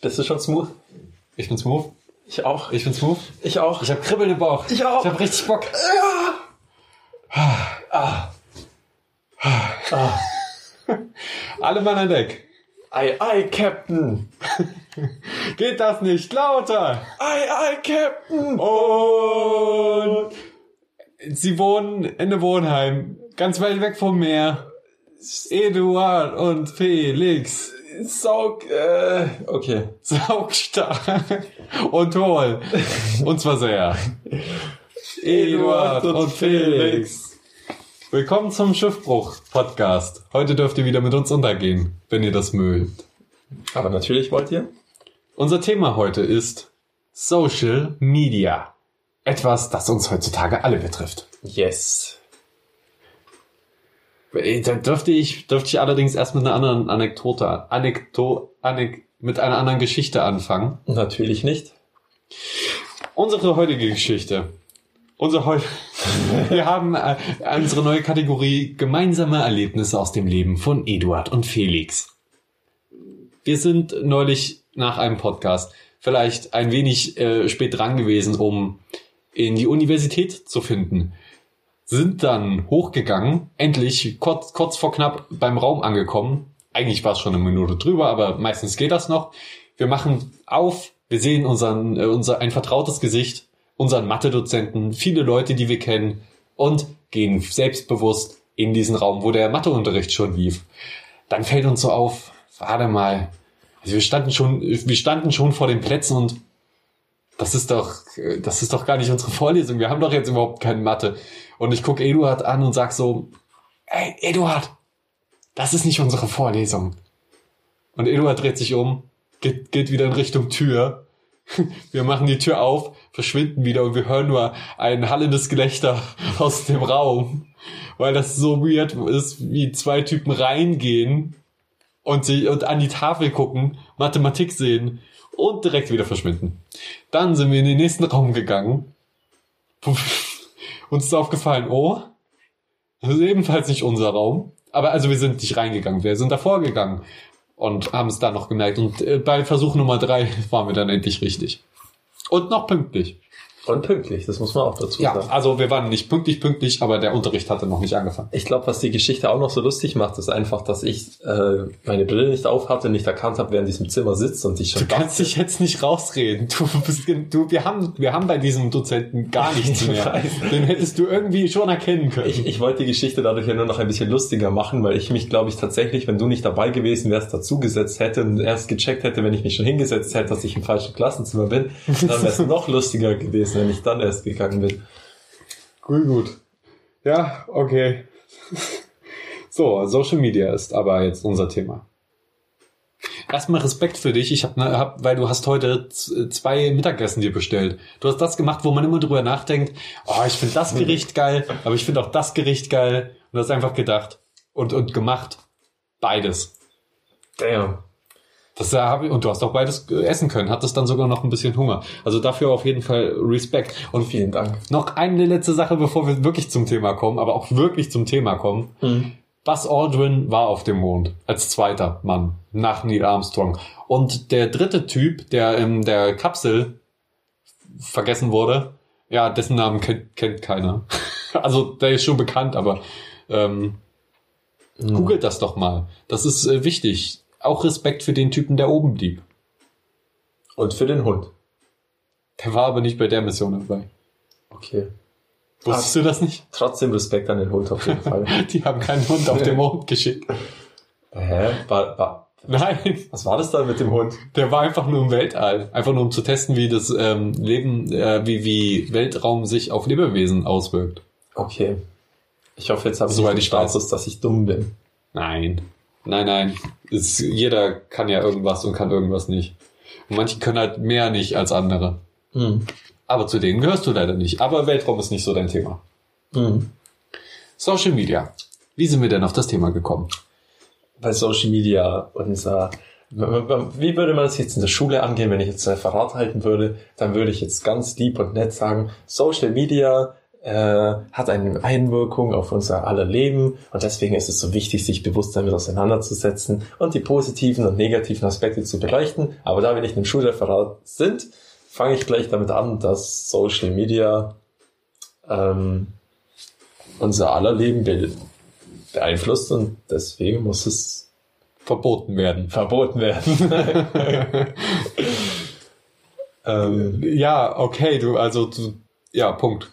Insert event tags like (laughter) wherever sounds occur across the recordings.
Bist du schon smooth? Ich bin smooth. Ich auch. Ich bin smooth. Ich auch. Ich habe Kribbeln im Bauch. Ich auch. Ich habe richtig Bock. Alle Mann an Deck. Ei, ei, Captain. Geht das nicht lauter? Ei, ei, Captain. Und sie wohnen in einem Wohnheim, ganz weit weg vom Meer. Eduard und Felix. Saug, äh, okay. (laughs) Saugstark und hohl. Und zwar sehr. Eduard und Felix. Willkommen zum Schiffbruch-Podcast. Heute dürft ihr wieder mit uns untergehen, wenn ihr das mögt. Aber natürlich wollt ihr? Unser Thema heute ist Social Media. Etwas, das uns heutzutage alle betrifft. Yes. Da dürfte ich, dürfte ich allerdings erst mit einer anderen Anekdote, Anekdo, Anek, mit einer anderen Geschichte anfangen. Natürlich nicht. Unsere heutige Geschichte. Unser heu (laughs) Wir haben äh, unsere neue Kategorie gemeinsame Erlebnisse aus dem Leben von Eduard und Felix. Wir sind neulich nach einem Podcast vielleicht ein wenig äh, spät dran gewesen, um in die Universität zu finden. Sind dann hochgegangen, endlich kurz, kurz vor knapp beim Raum angekommen. Eigentlich war es schon eine Minute drüber, aber meistens geht das noch. Wir machen auf, wir sehen unseren, äh, unser, ein vertrautes Gesicht, unseren Mathe-Dozenten, viele Leute, die wir kennen und gehen selbstbewusst in diesen Raum, wo der Matheunterricht schon lief. Dann fällt uns so auf, warte mal, also wir standen schon, wir standen schon vor den Plätzen und das ist doch, äh, das ist doch gar nicht unsere Vorlesung. Wir haben doch jetzt überhaupt keine Mathe. Und ich gucke Eduard an und sag so, ey, Eduard, das ist nicht unsere Vorlesung. Und Eduard dreht sich um, geht, geht wieder in Richtung Tür. (laughs) Wir machen die Tür auf, verschwinden wieder und wir hören nur ein hallendes Gelächter (laughs) aus dem Raum, weil das so weird ist, wie zwei Typen reingehen und sich und an die Tafel gucken, Mathematik sehen und direkt wieder verschwinden. Dann sind wir in den nächsten Raum gegangen. Uns ist aufgefallen, oh, das ist ebenfalls nicht unser Raum. Aber also wir sind nicht reingegangen, wir sind davor gegangen und haben es dann noch gemerkt. Und äh, bei Versuch Nummer drei (laughs) waren wir dann endlich richtig. Und noch pünktlich. Und pünktlich, das muss man auch dazu Ja, sagen. also wir waren nicht pünktlich pünktlich, aber der Unterricht hatte noch nicht angefangen. Ich glaube, was die Geschichte auch noch so lustig macht, ist einfach, dass ich äh, meine Brille nicht auf hatte, nicht erkannt habe, wer in diesem Zimmer sitzt und ich schon Du kannst dachte, dich jetzt nicht rausreden. Du bist, du, wir haben, wir haben bei diesem Dozenten gar (laughs) nichts Ich mehr. Den hättest du irgendwie schon erkennen können. ich, ich wollte die Geschichte dadurch ja nur noch ein bisschen lustiger machen, weil ich mich, glaube ich, tatsächlich, wenn du nicht dabei gewesen wärst, dazugesetzt hätte und erst gecheckt hätte, wenn ich mich schon hingesetzt hätte, dass ich im falschen Klassenzimmer bin, dann wäre es (laughs) noch lustiger gewesen, wenn ich dann erst gegangen bin. Gut, gut. Ja, okay. So, Social Media ist aber jetzt unser Thema. Erstmal Respekt für dich. Ich hab, ne, hab, weil du hast heute zwei Mittagessen dir bestellt. Du hast das gemacht, wo man immer drüber nachdenkt, oh, ich finde das Gericht geil, aber ich finde auch das Gericht geil. Und du hast einfach gedacht und, und gemacht. Beides. Damn. Das hab ich, und du hast auch beides äh, essen können, hattest dann sogar noch ein bisschen Hunger. Also dafür auf jeden Fall Respekt. Und Vielen Dank. noch eine letzte Sache, bevor wir wirklich zum Thema kommen, aber auch wirklich zum Thema kommen. Buzz Aldrin war auf dem Mond als zweiter Mann nach Neil Armstrong. Und der dritte Typ, der in der Kapsel vergessen wurde, ja, dessen Namen kennt, kennt keiner. (laughs) Also der ist schon bekannt, aber ähm, googelt das doch mal. Das ist äh, wichtig. Auch Respekt für den Typen, der oben blieb. Und für den Hund. Der war aber nicht bei der Mission dabei. Okay. Wusstest du das nicht? Trotzdem Respekt an den Hund auf jeden Fall. (laughs) Die haben keinen Hund auf den Mond geschickt. Hä? War, war, Nein, was war das da mit dem Hund? der war einfach nur im Weltall. Einfach nur um zu testen, wie das ähm, Leben, äh, wie, wie Weltraum sich auf Lebewesen auswirkt. Okay. Ich hoffe, jetzt habe ich den ich weiß. Status, dass ich dumm bin. Nein. Nein, nein. Es, jeder kann ja irgendwas und kann irgendwas nicht. Und manche können halt mehr nicht als andere. Hm. Aber zu denen gehörst du leider nicht. Aber Weltraum ist nicht so dein Thema. Hm. Social Media. Wie sind wir denn auf das Thema gekommen? Bei Social Media unser, wie würde man es jetzt in der Schule angehen, wenn ich jetzt ein Referat halten würde, dann würde ich jetzt ganz lieb und nett sagen, Social Media äh, hat eine Einwirkung auf unser aller Leben und deswegen ist es so wichtig, sich bewusst damit auseinanderzusetzen und die positiven und negativen Aspekte zu beleuchten. Aber da wir nicht im Schulreferat sind, fange ich gleich damit an, dass Social Media ähm, unser aller Leben be beeinflusst und deswegen muss es verboten werden. Verboten werden. (laughs) (laughs) ähm, ja, okay, du, also du, ja, Punkt.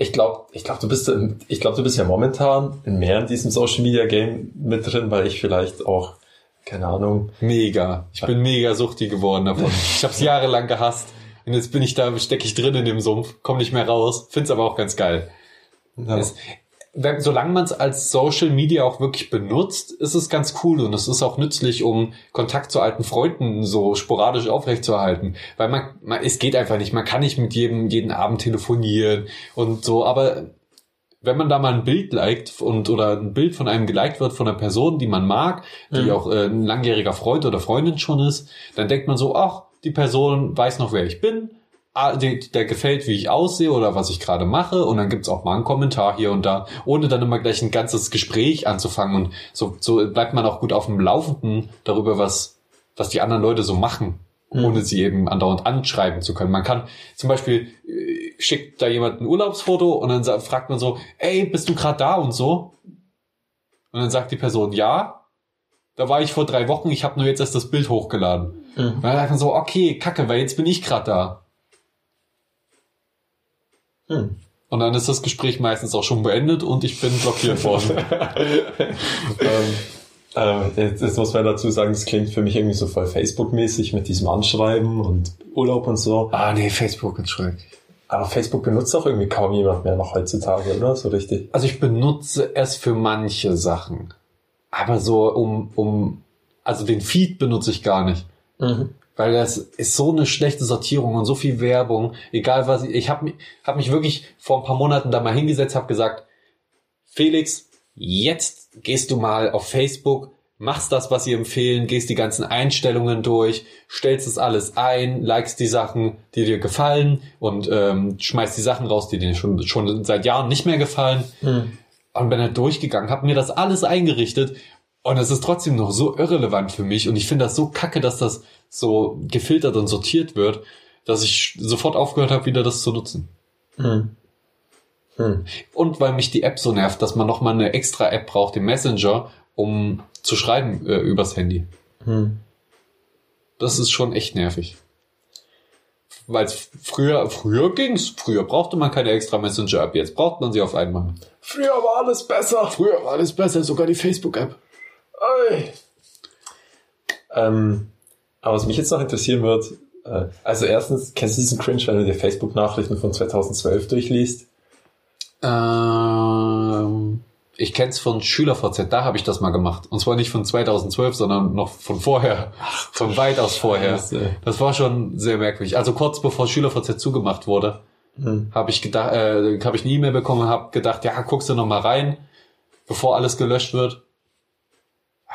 Ich glaube, ich glaube, du bist, ich glaube, du bist ja momentan mehr in diesem Social Media Game mit drin, weil ich vielleicht auch, keine Ahnung. Mega. Ich bin mega suchtig geworden davon. (laughs) Ich habe es jahrelang gehasst und jetzt bin ich da, stecke ich drin in dem Sumpf, komme nicht mehr raus, find's aber auch ganz geil. Ja. Es, wenn, solange man es als Social Media auch wirklich benutzt, ist es ganz cool und es ist auch nützlich, um Kontakt zu alten Freunden so sporadisch aufrechtzuerhalten. Weil man, man, es geht einfach nicht. Man kann nicht mit jedem jeden Abend telefonieren und so, aber wenn man da mal ein Bild liked und oder ein Bild von einem geliked wird von einer Person, die man mag, die mhm. auch äh, ein langjähriger Freund oder Freundin schon ist, dann denkt man so, ach, die Person weiß noch, wer ich bin der, der gefällt, wie ich aussehe oder was ich gerade mache. Und dann gibt's auch mal einen Kommentar hier und da, ohne dann immer gleich ein ganzes Gespräch anzufangen. Und so, so bleibt man auch gut auf dem Laufenden darüber, was, was die anderen Leute so machen, mhm. ohne sie eben andauernd anschreiben zu können. Man kann zum Beispiel, äh, schickt da jemand ein Urlaubsfoto und dann fragt man so, ey, bist du gerade da und so? Und dann sagt die Person, ja. Da war ich vor drei Wochen, ich habe nur jetzt erst das Bild hochgeladen. Mhm. Und dann sagt man so, okay, kacke, weil jetzt bin ich gerade da. Hm. Und dann ist das Gespräch meistens auch schon beendet und ich bin blockiert worden. (laughs) ähm, ähm, jetzt, jetzt, muss man dazu sagen, das klingt für mich irgendwie so voll Facebook-mäßig mit diesem Anschreiben und Urlaub und so. Ah, nee, Facebook ist schrecklich. Aber Facebook benutzt auch irgendwie kaum jemand mehr noch heutzutage, oder? So richtig. Also ich benutze es für manche Sachen. Aber so um, um, also den Feed benutze ich gar nicht. Mhm weil das ist so eine schlechte Sortierung und so viel Werbung. Egal was ich, ich habe mich, hab mich wirklich vor ein paar Monaten da mal hingesetzt, habe gesagt, Felix, jetzt gehst du mal auf Facebook, machst das, was sie empfehlen, gehst die ganzen Einstellungen durch, stellst es alles ein, likest die Sachen, die dir gefallen und ähm, schmeißt die Sachen raus, die dir schon, schon seit Jahren nicht mehr gefallen. Mhm. Und bin halt durchgegangen, habe mir das alles eingerichtet und es ist trotzdem noch so irrelevant für mich und ich finde das so kacke, dass das so gefiltert und sortiert wird, dass ich sofort aufgehört habe, wieder das zu nutzen. Hm. Hm. Und weil mich die App so nervt, dass man nochmal eine extra App braucht, den Messenger, um zu schreiben äh, übers Handy. Hm. Das ist schon echt nervig. Weil früher, früher ging's. Früher brauchte man keine extra Messenger-App. Jetzt braucht man sie auf einmal. Früher war alles besser. Früher war alles besser, sogar die Facebook-App. Ähm, aber was mich jetzt noch interessieren wird, äh, also erstens, kennst du diesen Cringe, wenn du dir Facebook-Nachrichten von 2012 durchliest? Ähm, ich kenn's von SchülerVZ, da habe ich das mal gemacht. Und zwar nicht von 2012, sondern noch von vorher. Ach, von weitaus vorher. Das war schon sehr merkwürdig. Also kurz bevor SchülerVZ zugemacht wurde, hm. habe ich gedacht, äh, habe ich eine E-Mail bekommen, habe gedacht, ja, guckst du noch mal rein, bevor alles gelöscht wird.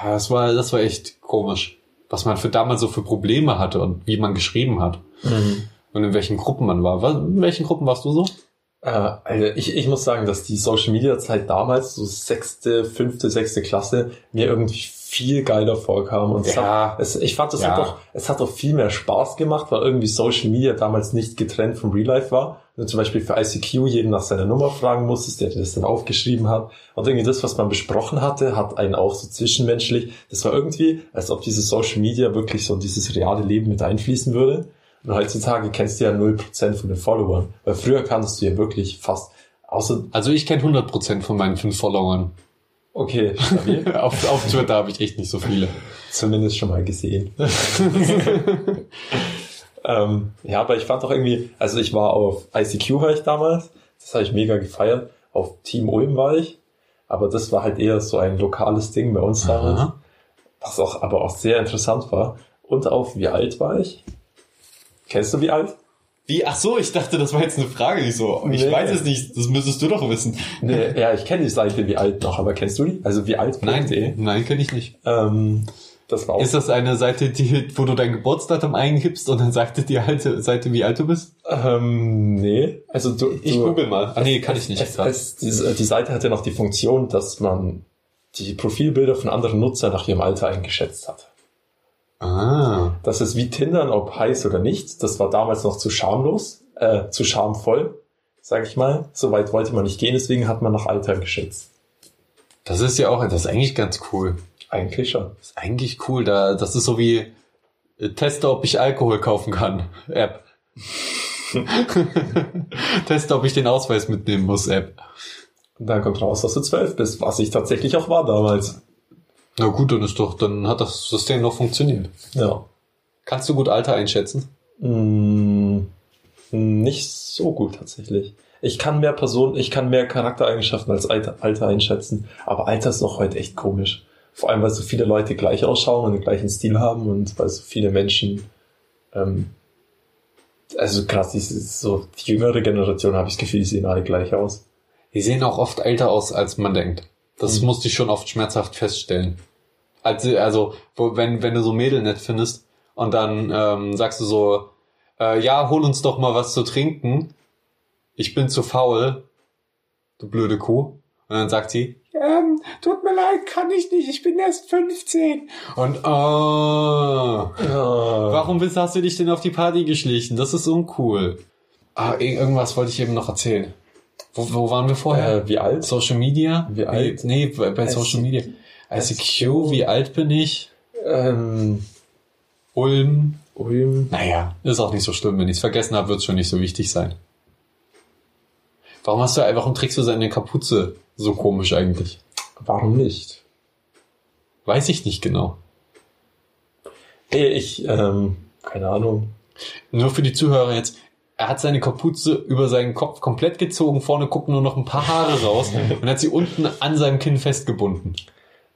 Das war, das war echt komisch was man für damals so für Probleme hatte und wie man geschrieben hat. Mhm. Und in welchen Gruppen man war. In welchen Gruppen warst du so? Äh, also ich, ich muss sagen, dass die Social Media Zeit damals, so sechste, fünfte, sechste Klasse, mir irgendwie viel geiler vorkam. Und es ja. hat, es, ich fand, es ja. hat doch, es hat doch viel mehr Spaß gemacht, weil irgendwie Social Media damals nicht getrennt vom Real Life war. Wenn du zum Beispiel für ICQ jeden nach seiner Nummer fragen musstest, der dir das dann aufgeschrieben hat. Und irgendwie das, was man besprochen hatte, hat einen auch so zwischenmenschlich. Das war irgendwie, als ob dieses Social Media wirklich so in dieses reale Leben mit einfließen würde. Und heutzutage kennst du ja 0% von den Followern. Weil früher kannst du ja wirklich fast, außer... Also ich kenne 100% von meinen fünf Followern. Okay, auf, auf Twitter habe ich echt nicht so viele. Zumindest schon mal gesehen. (laughs) (laughs) ähm, ja, aber ich fand doch irgendwie, also ich war auf ICQ war ich damals, das habe ich mega gefeiert. Auf Team Ulm war ich, aber das war halt eher so ein lokales Ding bei uns damals, Aha. was auch aber auch sehr interessant war. Und auf wie alt war ich? Kennst du wie alt? Wie? Ach so, ich dachte, das war jetzt eine Frage. Ich so, ich nee. weiß es nicht, das müsstest du doch wissen. Nee, ja, ich kenne die Seite wie alt noch, aber kennst du die? Also wie alt? Nein, nein, kenne ich nicht. Ähm, Das war auch Ist das eine Seite, die, wo du dein Geburtsdatum eingibst und dann sagt die alte Seite, wie alt du bist? Ähm, nee. Also du, Ich du, google mal. Ah, nee, kann ich nicht. Es, es, die, die Seite hatte noch die Funktion, dass man die Profilbilder von anderen Nutzern nach ihrem Alter eingeschätzt hat. Ah. Das ist wie Tindern, ob heiß oder nicht. Das war damals noch zu schamlos, äh, zu schamvoll, sag ich mal. Soweit wollte man nicht gehen, deswegen hat man nach Alter geschätzt. Das ist ja auch, das ist eigentlich ganz cool. Eigentlich schon. Das ist eigentlich cool. Da, das ist so wie äh, teste, ob ich Alkohol kaufen kann. (laughs) App. (laughs) teste, ob ich den Ausweis mitnehmen muss. App. Und dann kommt raus, dass du zwölf bist, was ich tatsächlich auch war damals. Na gut, dann ist doch, dann hat das System noch funktioniert. Ja. Kannst du gut Alter einschätzen? Mm, nicht so gut tatsächlich. Ich kann mehr Personen, ich kann mehr Charaktereigenschaften als Alter, Alter einschätzen, aber Alter ist noch heute echt komisch. Vor allem, weil so viele Leute gleich ausschauen und den gleichen Stil haben und weil so viele Menschen, ähm, also krass, diese, so die jüngere Generation habe ich das Gefühl, die sehen alle gleich aus. Die sehen auch oft älter aus, als man denkt. Das Mhm. musste ich schon oft schmerzhaft feststellen. Also, also wenn, wenn du so Mädel nett findest und dann ähm, sagst du so, äh, ja, hol uns doch mal was zu trinken. Ich bin zu faul, du blöde Kuh. Und dann sagt sie, ähm, tut mir leid, kann ich nicht, ich bin erst 15. Und, oh, warum bist, hast du dich denn auf die Party geschlichen? Das ist uncool. Ah, ir- irgendwas wollte ich eben noch erzählen. Wo, wo waren wir vorher? Äh, wie alt? Social Media? Wie alt? Nee, bei, bei Social Media. ICQ, wie alt bin ich? Ähm, Ulm. Ulm. Naja, ist auch nicht so schlimm. Wenn ich es vergessen habe, wird es schon nicht so wichtig sein. Warum hast du, warum trägst du seine Kapuze so komisch eigentlich? Warum nicht? Weiß ich nicht genau. Nee, ich, ähm, keine Ahnung. Nur für die Zuhörer jetzt. Er hat seine Kapuze über seinen Kopf komplett gezogen. Vorne gucken nur noch ein paar Haare raus (laughs) und hat sie unten an seinem Kinn festgebunden.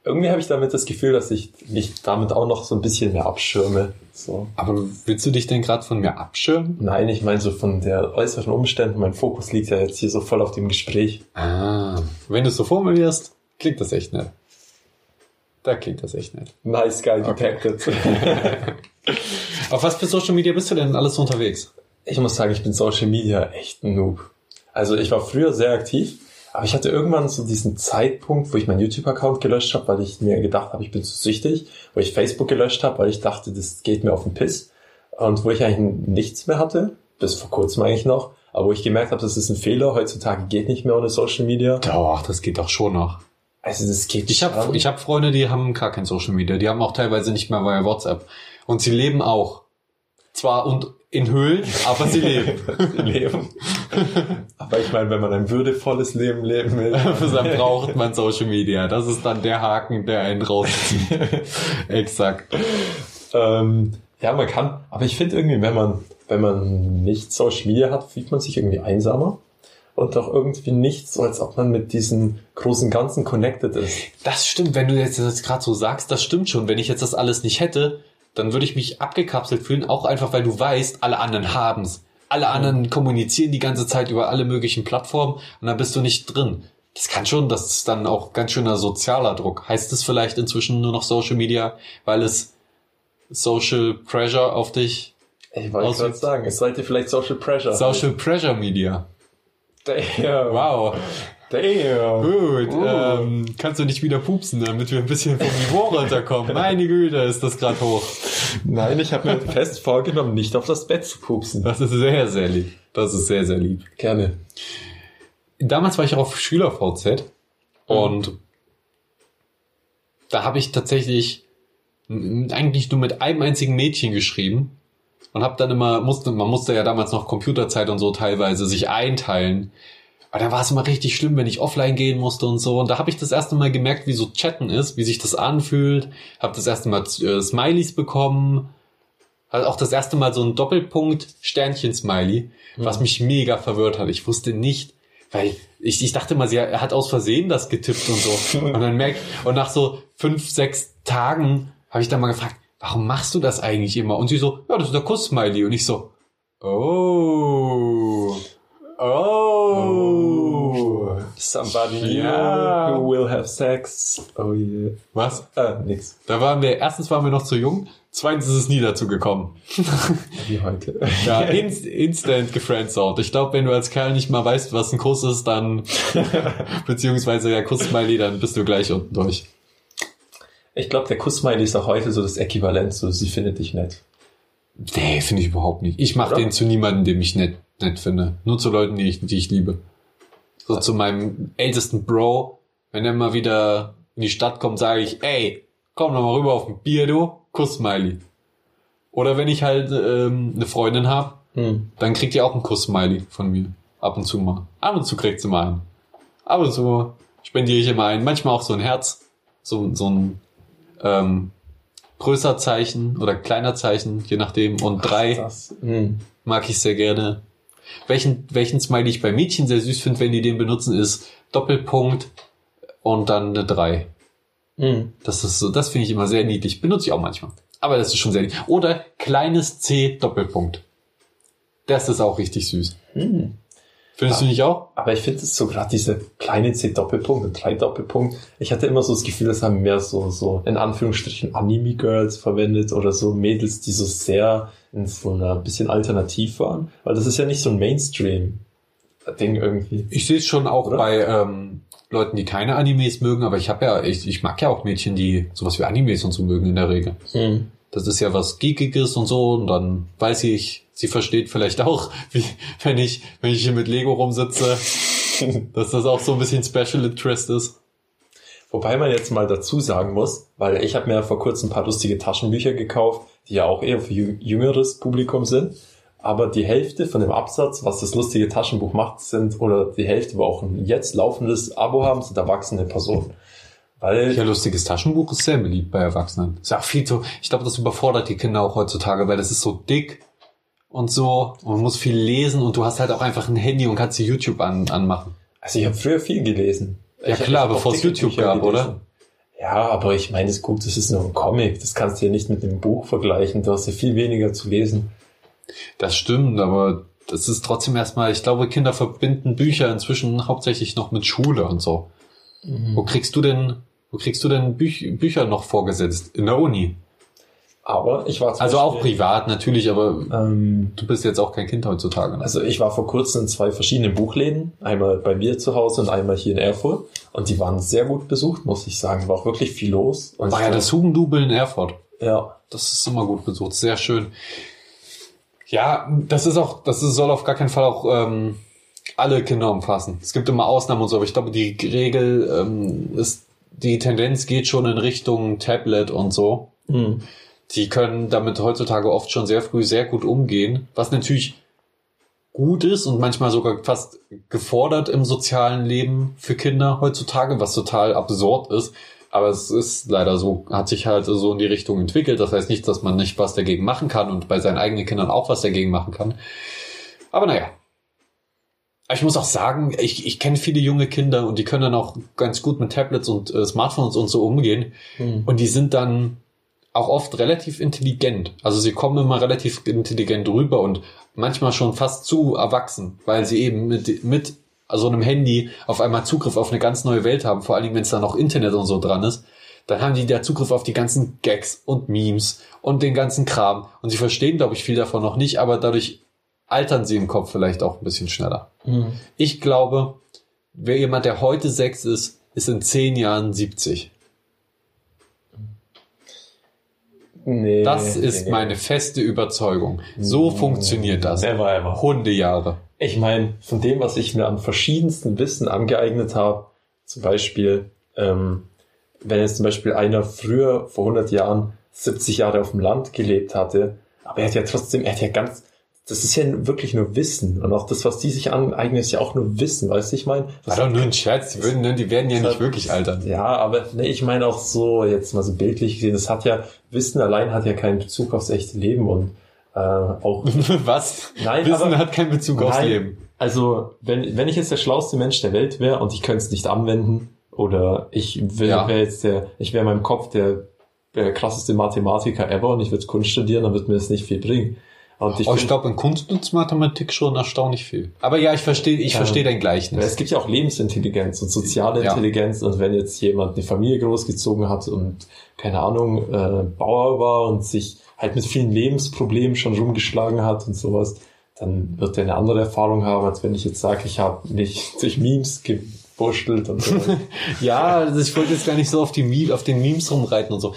Irgendwie habe ich damit das Gefühl, dass ich mich damit auch noch so ein bisschen mehr abschirme. So. Aber willst du dich denn gerade von mir abschirmen? Nein, ich meine so von der äußeren Umständen. Mein Fokus liegt ja jetzt hier so voll auf dem Gespräch. Ah, wenn du es so formulierst, klingt das echt nett. Da klingt das echt nett. Nice guy detected. (laughs) Auf was für Social Media bist du denn alles unterwegs? Ich muss sagen, ich bin Social Media echt ein Noob. Also ich war früher sehr aktiv, aber ich hatte irgendwann so diesen Zeitpunkt, wo ich meinen YouTube-Account gelöscht habe, weil ich mir gedacht habe, ich bin zu süchtig, wo ich Facebook gelöscht habe, weil ich dachte, das geht mir auf den Piss und wo ich eigentlich nichts mehr hatte, bis vor kurzem eigentlich noch, aber wo ich gemerkt habe, das ist ein Fehler, heutzutage geht nicht mehr ohne Social Media. Doch, das geht doch schon noch. Also das geht Ich habe ich hab Freunde, die haben gar kein Social Media. Die haben auch teilweise nicht mehr via WhatsApp. Und sie leben auch. Zwar und in Höhlen, aber sie leben. (laughs) leben. aber ich meine, wenn man ein würdevolles Leben leben will, (laughs) Dann braucht man Social Media. Das ist dann der Haken, der einen rauszieht. (laughs) Exakt. Ähm, ja, man kann, aber ich finde irgendwie, wenn man, wenn man nicht Social Media hat, fühlt man sich irgendwie einsamer und auch irgendwie nicht so, als ob man mit diesem großen Ganzen connected ist. Das stimmt, wenn du jetzt das gerade so sagst, das stimmt schon. Wenn ich jetzt das alles nicht hätte, dann würde ich mich abgekapselt fühlen, auch einfach, weil du weißt, alle anderen haben's. Alle anderen kommunizieren die ganze Zeit über alle möglichen Plattformen und dann bist du nicht drin. Das kann schon, das ist dann auch ganz schöner sozialer Druck. Heißt es vielleicht inzwischen nur noch Social Media, weil es Social Pressure auf dich, Ich wollte gerade sagen, es sollte vielleicht Social Pressure. Social Pressure Media. (laughs) Damn. Wow. Damn. Gut, Uh. ähm, kannst du nicht wieder pupsen, damit wir ein bisschen vom Niveau runterkommen? Meine Güte, ist das gerade hoch. Nein, ich habe mir fest vorgenommen, nicht auf das Bett zu pupsen. Das ist sehr, sehr lieb. Das ist sehr, sehr lieb. Gerne. Damals war ich auch auf Schüler-VZ und da habe ich tatsächlich eigentlich nur mit einem einzigen Mädchen geschrieben und habe dann immer, musste, man musste ja damals noch Computerzeit und so teilweise sich einteilen. Aber da war es immer richtig schlimm, wenn ich offline gehen musste und so. Und da habe ich das erste Mal gemerkt, wie so Chatten ist, wie sich das anfühlt. Habe das erste Mal äh, Smileys bekommen. Hat auch das erste Mal so ein Doppelpunkt Sternchen-Smiley, was mich mega verwirrt hat. Ich wusste nicht, weil ich, ich dachte mal, sie er hat aus Versehen das getippt und so. (laughs) Und dann merkt, und nach so fünf, sechs Tagen habe ich dann mal gefragt, warum machst du das eigentlich immer? Und sie so, ja, das ist der Kuss-Smiley. Und ich so, oh, oh. Somebody Ja. who will have sex. Oh yeah. Was? Äh, nix. Da waren wir, erstens waren wir noch zu jung, zweitens ist es nie dazu gekommen. (laughs) Wie heute. Ja, inst instant gefriendzoned. Ich glaube, wenn du als Kerl nicht mal weißt, was ein Kuss ist, dann, (laughs) beziehungsweise der Kuss-Smiley, dann bist du gleich unten durch. Ich glaube, der Kuss-Smiley ist auch heute so das Äquivalent, so sie findet dich nett. Nee, finde ich überhaupt nicht. Ich mache den zu niemandem, den ich nett, nett finde. Nur zu Leuten, die ich, die ich liebe. So zu meinem ältesten Bro, wenn er mal wieder in die Stadt kommt, sage ich, ey, komm doch mal rüber auf ein Bier, du, Kuss-Smiley. Oder wenn ich halt ähm, eine Freundin hab, Hm. dann kriegt ihr auch einen Kuss-Smiley von mir. Ab und zu mal. Ab und zu kriegt sie mal einen. Ab und zu spendiere ich immer einen. Manchmal auch so ein Herz. So, so ein ähm, größer Zeichen oder kleiner Zeichen, je nachdem. Und drei Das. Hm. mag ich sehr gerne. Welchen, welchen Smiley ich bei Mädchen sehr süß finde, wenn die den benutzen, ist Doppelpunkt und dann eine drei. Hm. Das ist so, das finde ich immer sehr niedlich. Benutze ich auch manchmal. Aber das ist schon sehr niedlich. Oder kleines C Doppelpunkt. Das ist auch richtig süß. Hm. Findest Ah. du nicht auch? Aber ich finde es so gerade diese kleine C-Doppelpunkt und drei Doppelpunkt. Ich hatte immer so das Gefühl, das haben mehr so, so in Anführungsstrichen Anime-Girls verwendet oder so Mädels, die so sehr in so einer bisschen alternativ waren. Weil das ist ja nicht so ein Mainstream-Ding irgendwie. Ich sehe es schon auch Oder? bei ähm, Leuten, die keine Animes mögen, aber ich habe ja, ich, ich mag ja auch Mädchen, die sowas wie Animes und so mögen in der Regel. Hm. Das ist ja was Geekiges und so, und dann weiß ich, sie versteht vielleicht auch, (laughs) wie, wenn ich, wenn ich hier mit Lego rumsitze, (laughs) dass das auch so ein bisschen Special Interest ist. Wobei man jetzt mal dazu sagen muss, weil ich habe mir vor kurzem ein paar lustige Taschenbücher gekauft, die ja auch eher für jü- jüngeres Publikum sind. Aber die Hälfte von dem Absatz, was das lustige Taschenbuch macht, sind, oder die Hälfte, wo auch ein jetzt laufendes Abo haben, sind erwachsene Personen. Weil, Ja, lustiges Taschenbuch ist sehr beliebt bei Erwachsenen. Ist ja auch viel zu, ich glaube, das überfordert die Kinder auch heutzutage, weil das ist so dick und so, und man muss viel lesen und du hast halt auch einfach ein Handy und kannst dir YouTube an, anmachen. also ich habe früher viel gelesen. Ja Ich klar, bevor es YouTube Bücher gab, gelesen. oder? Ja, aber ich meine, es ist gut, das ist nur ein Comic. Das kannst du ja nicht mit einem Buch vergleichen. Du hast ja viel weniger zu lesen. Das stimmt, aber das ist trotzdem erstmal, ich glaube, Kinder verbinden Bücher inzwischen hauptsächlich noch mit Schule und so. Wo kriegst du denn, wo kriegst du denn Büch Bücher noch vorgesetzt? In der Uni. Aber ich war Also auch privat natürlich, aber ähm, du bist jetzt auch kein Kind heutzutage. Ne? Also ich war vor kurzem in zwei verschiedenen Buchläden, einmal bei mir zu Hause und einmal hier in Erfurt. Und die waren sehr gut besucht, muss ich sagen. War auch wirklich viel los. Und War ja das Hugendubel in Erfurt. ja, Das ist immer gut besucht, sehr schön. Ja, das ist auch, das ist, soll auf gar keinen Fall auch ähm, alle Kinder umfassen. Es gibt immer Ausnahmen und so, aber ich glaube, die Regel ähm, ist, die Tendenz geht schon in Richtung Tablet und so. hm. Die können damit heutzutage oft schon sehr früh sehr gut umgehen, was natürlich gut ist und manchmal sogar fast gefordert im sozialen Leben für Kinder heutzutage, was total absurd ist. Aber es ist leider so, hat sich halt so in die Richtung entwickelt. Das heißt nicht, dass man nicht was dagegen machen kann und bei seinen eigenen Kindern auch was dagegen machen kann. Aber naja. Ich muss auch sagen, ich, ich kenne viele junge Kinder und die können dann auch ganz gut mit Tablets und äh, Smartphones und so umgehen. Hm. Und die sind dann auch oft relativ intelligent. Also sie kommen immer relativ intelligent rüber und manchmal schon fast zu erwachsen, weil sie eben mit, mit so einem Handy auf einmal Zugriff auf eine ganz neue Welt haben, vor allen Dingen, wenn es da noch Internet und so dran ist. Dann haben die da Zugriff auf die ganzen Gags und Memes und den ganzen Kram. Und sie verstehen, glaube ich, viel davon noch nicht, aber dadurch altern sie im Kopf vielleicht auch ein bisschen schneller. Hm. Ich glaube, wer jemand, der heute sechs ist, ist in zehn Jahren 70. Nee, Das nee, ist nee. meine feste Überzeugung. So funktioniert das. Never ever. Hundejahre. Ich meine, von dem, was ich mir an verschiedensten Wissen angeeignet habe, zum Beispiel, ähm, wenn jetzt zum Beispiel einer früher, vor 100 Jahren, 70 Jahre auf dem Land gelebt hatte, aber er hat ja trotzdem, er hat ja ganz, das ist ja wirklich nur Wissen. Und auch das, was die sich aneignen, ist ja auch nur Wissen, weißt du, ich meine? War doch nur ein Scherz. Die, würden, die werden ja nicht wirklich altern. Ja, aber nee, ich meine auch so, jetzt mal so bildlich gesehen, das hat ja, Wissen allein hat ja keinen Bezug aufs echte Leben und äh, auch (laughs) Was? Nein, Wissen aber- hat keinen Bezug aufs Nein. Leben. Also, wenn, wenn ich jetzt der schlauste Mensch der Welt wäre und ich könnte es nicht anwenden, oder ich wäre Ja. wär jetzt der, ich wäre in meinem Kopf der, der krasseste Mathematiker ever und ich würde Kunst studieren, dann wird mir das nicht viel bringen. Und ich, Oh, ich glaube, in Kunst nutzt Mathematik schon erstaunlich viel. Aber ja, ich verstehe, ich Ja. verstehe dein Gleichnis. es gibt ja auch Lebensintelligenz und soziale Ja. Intelligenz und wenn jetzt jemand eine Familie großgezogen hat und keine Ahnung äh, Bauer war und sich halt mit vielen Lebensproblemen schon rumgeschlagen hat und sowas, dann wird er eine andere Erfahrung haben, als wenn ich jetzt sage, ich habe mich (laughs) durch Memes geburschtelt und so. (laughs) Ja, also ich wollte jetzt gar nicht so auf die auf den Memes rumreiten und so.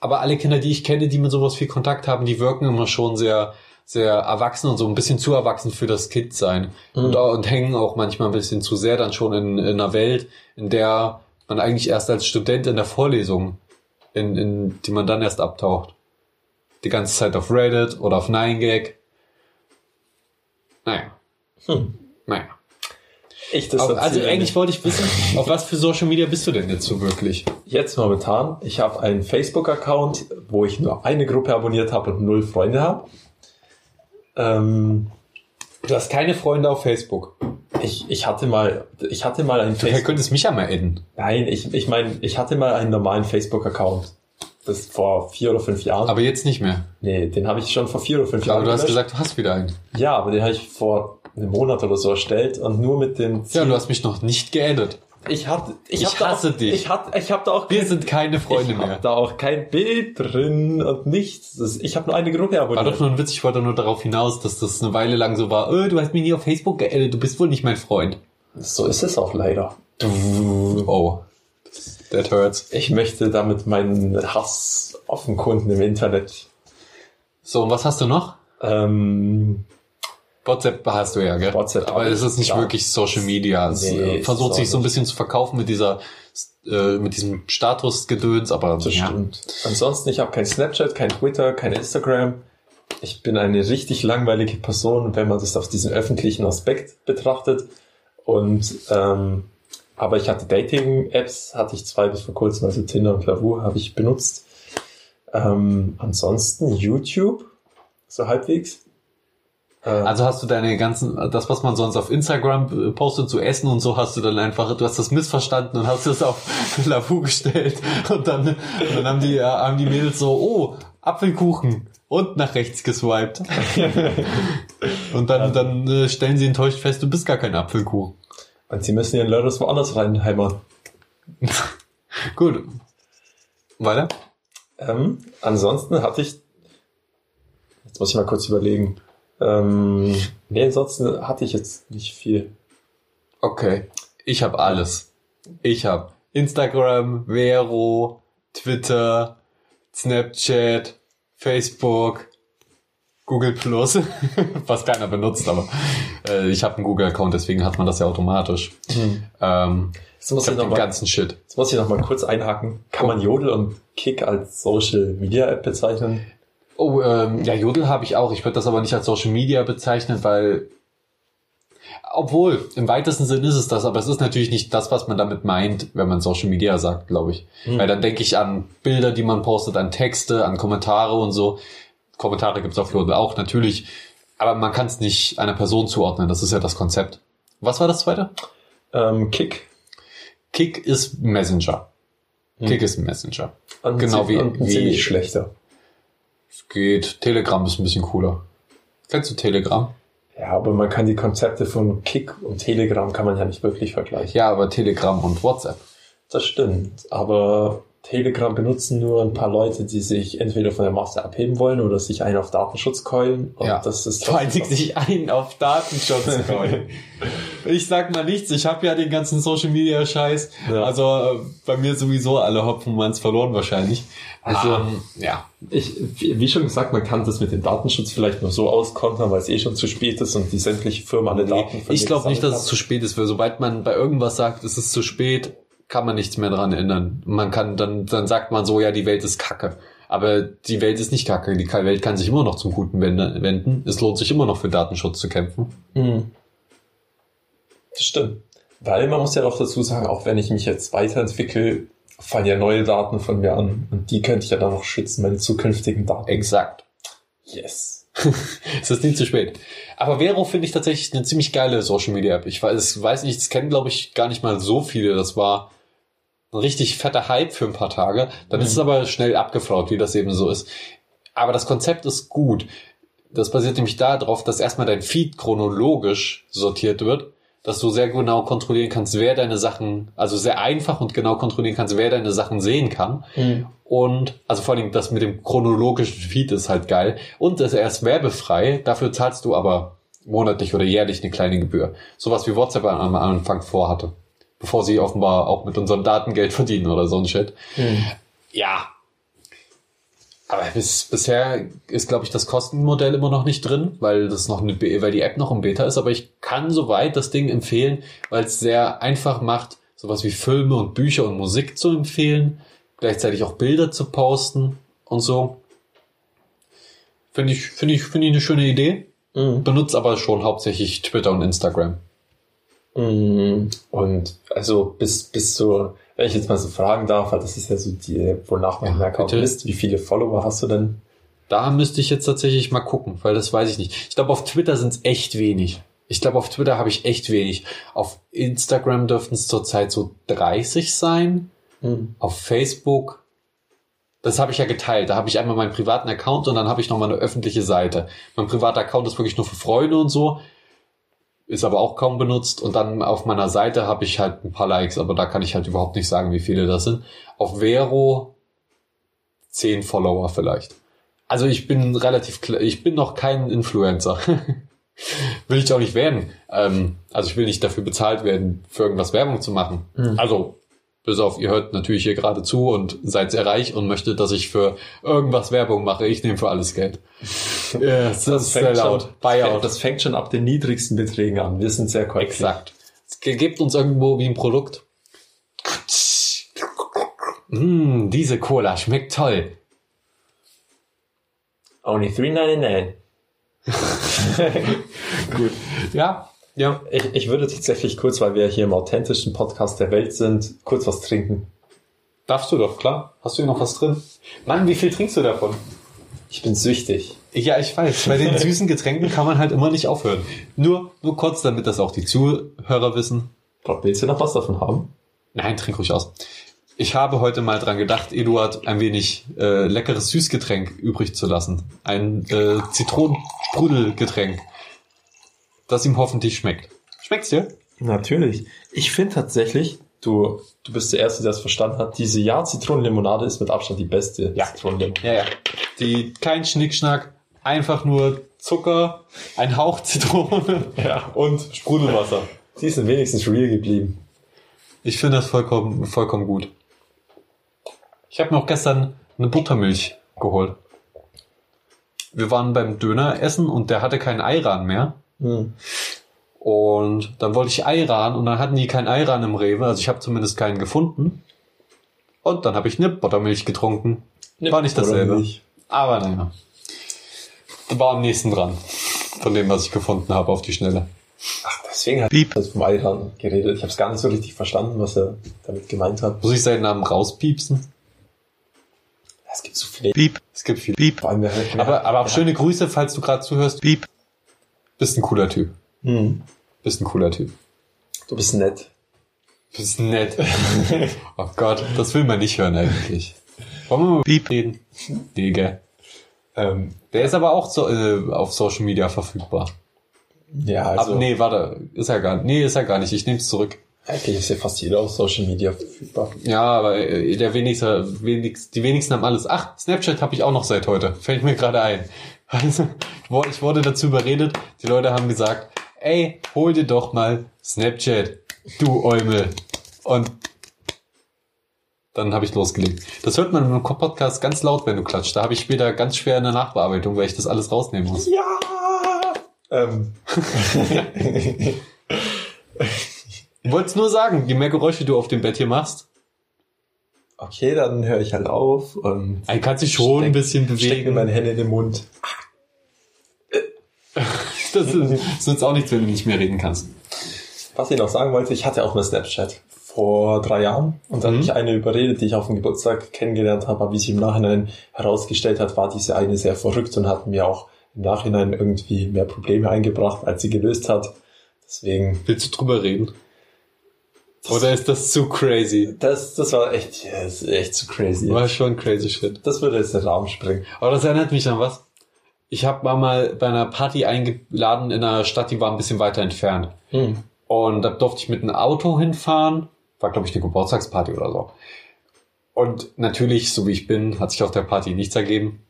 Aber alle Kinder, die ich kenne, die mit sowas viel Kontakt haben, die wirken immer schon sehr, sehr erwachsen und so ein bisschen zu erwachsen für das Kind sein. Und, und hängen auch manchmal ein bisschen zu sehr dann schon in, in einer Welt, in der man eigentlich erst als Student in der Vorlesung, in, in die man dann erst abtaucht. Die ganze Zeit auf Reddit oder auf 9gag. Naja. Hm. Naja. Ich das Auf, also eigentlich wollte ich wissen, auf was für Social Media bist du denn jetzt so wirklich? Jetzt momentan, ich habe einen Facebook-Account, wo ich nur eine Gruppe abonniert habe und null Freunde habe. Ähm, Du hast keine Freunde auf Facebook. ich, ich hatte mal, ich hatte mal einen Du Facebook. könntest mich ja mal adden. Nein, ich, ich meine, ich hatte mal einen normalen Facebook-Account. Das vor vier oder fünf Jahren. Aber jetzt nicht mehr. nee, den habe ich schon vor vier oder fünf Jahren. Aber du hast gesagt, du hast wieder einen. ja, aber den habe ich vor einem Monat oder so erstellt und nur mit dem Ja, du hast mich noch nicht geaddet. ich hatte, ich, Ich hasse auch, dich. Ich hatte, ich habe da auch Wir kein- sind keine Freunde ich mehr. hab da auch kein Bild drin und nichts. Ich habe nur eine Gruppe War abonniert. doch nur ein Witz, ich wollte nur darauf hinaus, dass das eine Weile lang so war, äh, du hast mich nie auf Facebook geaddet, du bist wohl nicht mein Freund. So ist es auch leider. Oh. That hurts. Ich möchte damit meinen Hass offenkunden im Internet. So, und was hast du noch? Ähm, WhatsApp hast du ja, gell? WhatsApp Aber es ist nicht klar. wirklich Social Media. Es Nee, äh, ist versucht sich so ein bisschen zu verkaufen mit dieser, äh, mit diesem Statusgedöns, aber das ja. stimmt. Ansonsten, ich habe kein Snapchat, kein Twitter, kein Instagram. Ich bin eine richtig langweilige Person, wenn man das auf diesen öffentlichen Aspekt betrachtet. Und ähm, aber ich hatte Dating-Apps, hatte ich zwei bis vor kurzem, also Tinder und Lavu habe ich benutzt. Ähm, ansonsten YouTube, so halbwegs. Äh, Also hast du deine ganzen, das, was man sonst auf Instagram äh, postet zu essen und so, hast du dann einfach, du hast das missverstanden und hast das auf (laughs) Lavu gestellt und dann, und dann haben die, äh, haben die Mädels so, oh, Apfelkuchen und nach rechts geswiped. (laughs) und dann, dann äh, stellen sie enttäuscht fest, du bist gar kein Apfelkuchen. und sie müssen ihren Lörres woanders reinheimern. (laughs) Gut. Weiter? Ähm, ansonsten hatte ich, jetzt muss ich mal kurz überlegen, ähm, nee, ansonsten hatte ich jetzt nicht viel. Okay. Ich habe alles. Ich habe Instagram, Vero, Twitter, Snapchat, Facebook, Google Plus, (laughs) was keiner benutzt, aber äh, ich habe einen Google-Account, deswegen hat man das ja automatisch. Ähm, Jetzt muss ich ich, noch den mal, ganzen Shit. jetzt muss ich noch mal kurz einhaken. Kann man Jodel und Kick als Social Media App bezeichnen? Oh, ähm, ja, Jodel habe ich auch. Ich würde das aber nicht als Social Media bezeichnen, weil obwohl, im weitesten Sinn ist es das, aber es ist natürlich nicht das, was man damit meint, wenn man Social Media sagt, glaube ich. Weil dann denke ich an Bilder, die man postet, an Texte, an Kommentare und so. Kommentare gibt's auf Jodel auch, natürlich. Aber man kann es nicht einer Person zuordnen, das ist ja das Konzept. Was war das zweite? Ähm, Kick. Kick ist Messenger. Kick ist ein Messenger. Und Genau wie- und wie- ziemlich schlechter. Es geht. Telegram ist ein bisschen cooler. Kennst du Telegram? Ja, aber man kann die Konzepte von Kick und Telegram kann man ja nicht wirklich vergleichen. Ja, aber Telegram und WhatsApp. Das stimmt. Aber Telegram benutzen nur ein paar Leute, die sich entweder von der Masse abheben wollen oder sich einen auf Datenschutz keulen. Und Ja. das ist Vor Dingen sich ein auf Datenschutz (laughs) freuen. ich sag mal nichts, ich habe ja den ganzen Social Media Scheiß. Ja. Also äh, bei mir sowieso alle Hopfen man's verloren wahrscheinlich. Also, Ähm, ja. Ich, wie schon gesagt, man kann das mit dem Datenschutz vielleicht nur so auskontern, weil es eh schon zu spät ist und die sämtliche Firma alle Daten ich glaube nicht, dass gesammelt es zu spät ist, weil sobald man bei irgendwas sagt, es ist zu spät, kann man nichts mehr dran ändern. Man kann dann, dann sagt man so, ja, die Welt ist kacke. Aber die Welt ist nicht kacke. Die Welt kann sich immer noch zum Guten wende- wenden. Es lohnt sich immer noch für Datenschutz zu kämpfen. Mhm. Das stimmt. Weil man muss ja auch dazu sagen, auch wenn ich mich jetzt weiterentwickle, fallen ja neue Daten von mir an. Und die könnte ich ja dann noch schützen, meine zukünftigen Daten. Exakt. Yes. (laughs) es ist nie zu spät. Aber Vero finde ich tatsächlich eine ziemlich geile Social Media App. Ich weiß, weiß nicht, das kennen glaube ich gar nicht mal so viele. Das war ein richtig fetter Hype für ein paar Tage. Dann ist es aber schnell abgeflaut, wie das eben so ist. Aber das Konzept ist gut. Das basiert nämlich darauf, dass erstmal dein Feed chronologisch sortiert wird, dass du sehr genau kontrollieren kannst, wer deine Sachen, also sehr einfach und genau kontrollieren kannst, wer deine Sachen sehen kann. Und also vor allem das mit dem chronologischen Feed ist halt geil. Und das er ist werbefrei, dafür zahlst du aber monatlich oder jährlich eine kleine Gebühr. Sowas wie WhatsApp am Anfang vorhatte. Bevor sie offenbar auch mit unseren Daten Geld verdienen oder so ein Shit. Ja. Aber bis, bisher ist, glaube ich, das Kostenmodell immer noch nicht drin, weil das noch eine, weil die App noch im Beta ist. Aber ich kann soweit das Ding empfehlen, weil es sehr einfach macht, sowas wie Filme und Bücher und Musik zu empfehlen, gleichzeitig auch Bilder zu posten und so. Finde ich, finde ich, finde ich eine schöne Idee. Benutze aber schon hauptsächlich Twitter und Instagram. Mm, Und also bis, bis zu, wenn ich jetzt mal so fragen darf, weil das ist ja so die, wonach man Ja, misst, wie viele Follower hast du denn? Da müsste ich jetzt tatsächlich mal gucken, weil das weiß ich nicht. Ich glaube, auf Twitter sind es echt wenig. Ich glaube, auf Twitter habe ich echt wenig. Auf Instagram dürften es zurzeit so 30 sein. Auf Facebook, das habe ich ja geteilt. Da habe ich einmal meinen privaten Account und dann habe ich noch mal eine öffentliche Seite. Mein privater Account ist wirklich nur für Freunde und so. Ist aber auch kaum benutzt. Und dann auf meiner Seite habe ich halt ein paar Likes, aber da kann ich halt überhaupt nicht sagen, wie viele das sind. Auf Vero 10 Follower vielleicht. Also ich bin relativ, ich bin noch kein Influencer. (laughs) will ich auch nicht werden. Ähm, also ich will nicht dafür bezahlt werden, für irgendwas Werbung zu machen. Also, bis auf, ihr hört natürlich hier gerade zu und seid sehr reich und möchtet, dass ich für irgendwas Werbung mache. Ich nehme für alles Geld. (laughs) Ja, das, ist sehr laut. schon, Buyout. das fängt schon ab den niedrigsten Beträgen an. Wir sind sehr korrekt. Exakt. Gebt uns irgendwo wie ein Produkt. Mm, diese Cola schmeckt toll. Only 3,99. (laughs) Gut. Ja, ja. Ich, ich würde tatsächlich kurz, weil wir hier im authentischen Podcast der Welt sind, kurz was trinken. Darfst du doch, klar. Hast du hier noch was drin? Mann, wie viel trinkst du davon? Ich bin süchtig. Ja, ich weiß. Bei den (laughs) süßen Getränken kann man halt immer nicht aufhören. Nur, nur kurz, damit das auch die Zuhörer wissen. Gott, willst du noch was davon haben? Nein, trink ruhig aus. Ich habe heute mal dran gedacht, Eduard ein wenig äh, leckeres Süßgetränk übrig zu lassen. Ein äh, Zitronensprudelgetränk, das ihm hoffentlich schmeckt. Schmeckt's dir? Natürlich. Ich finde tatsächlich, du, du bist der Erste, der es verstanden hat, diese Ja-Zitronenlimonade ist mit Abstand die beste Ja. Zitronenlimonade. Ja, ja. Die, kein Schnickschnack, einfach nur Zucker, ein Hauch Zitrone (laughs) Ja. und Sprudelwasser. Die sind wenigstens real geblieben. Ich finde das vollkommen, vollkommen gut. Ich habe mir auch gestern eine Buttermilch geholt. Wir waren beim Döner essen und der hatte keinen Eiran mehr. Hm. Und dann wollte ich Eiran und dann hatten die keinen Eiran im Rewe. Also ich habe zumindest keinen gefunden. Und dann habe ich eine Buttermilch getrunken. War nicht dasselbe. Aber naja. War am nächsten dran. Von dem, was ich gefunden habe auf die Schnelle. Ach, deswegen hat er vom Eiran geredet. Ich habe es gar nicht so richtig verstanden, was er damit gemeint hat. Muss ich seinen Namen rauspiepsen? Es gibt so viele. Piep. Es gibt viele. Piep. Allem. Aber, aber auch schöne Grüße, falls du gerade zuhörst. Piep. Bist ein cooler Typ. Hm. Bist ein cooler Typ. Du bist nett. Bist nett. (laughs) oh Gott, das will man nicht hören eigentlich. Wollen wir mal Piep reden? Digga. Ähm, Der ist aber auch so, äh, auf Social Media verfügbar. ja, also aber nee, warte, ist er gar nicht. Nee, ist er gar nicht. Ich nehme es zurück. eigentlich ist ja fast jeder auf Social Media verfügbar. Ja, aber äh, der wenigste, wenigst, die wenigsten haben alles. Ach, Snapchat habe ich auch noch seit heute. Fällt mir gerade ein. Also, ich wurde- dazu überredet. Die Leute haben gesagt, ey, hol dir doch mal Snapchat, du Eumel. Und dann habe ich losgelegt. Das hört man im Podcast ganz laut, wenn du klatscht. Da habe ich später ganz schwer in der Nachbearbeitung, weil ich das alles rausnehmen muss. Ja! Ähm. (laughs) Ich wollte es nur sagen, je mehr Geräusche du auf dem Bett hier machst, okay, dann höre ich halt auf und dann kannst du dich schon ein bisschen stecke bewegen. meine Hände in den Mund. (laughs) Das ist, nützt auch nichts, wenn du nicht mehr reden kannst. Was ich noch sagen wollte, ich hatte auch mal Snapchat vor drei Jahren und dann Mhm. habe ich eine überredet, die ich auf dem Geburtstag kennengelernt habe, aber wie sich im Nachhinein herausgestellt hat, war diese eine sehr verrückt und hat mir auch im Nachhinein irgendwie mehr Probleme eingebracht, als sie gelöst hat. Deswegen, Willst du drüber reden? Oder ist das zu crazy? das, das war echt, das ist echt zu crazy. War schon crazy shit. Das würde jetzt den Rahmen sprengen. Aber das erinnert mich an was. ich hab, war mal bei einer Party eingeladen in einer Stadt, die war ein bisschen weiter entfernt. Hm. Und da durfte ich mit einem Auto hinfahren. War, glaube ich, eine Geburtstagsparty oder so. Und natürlich, so wie ich bin, hat sich auf der Party nichts ergeben.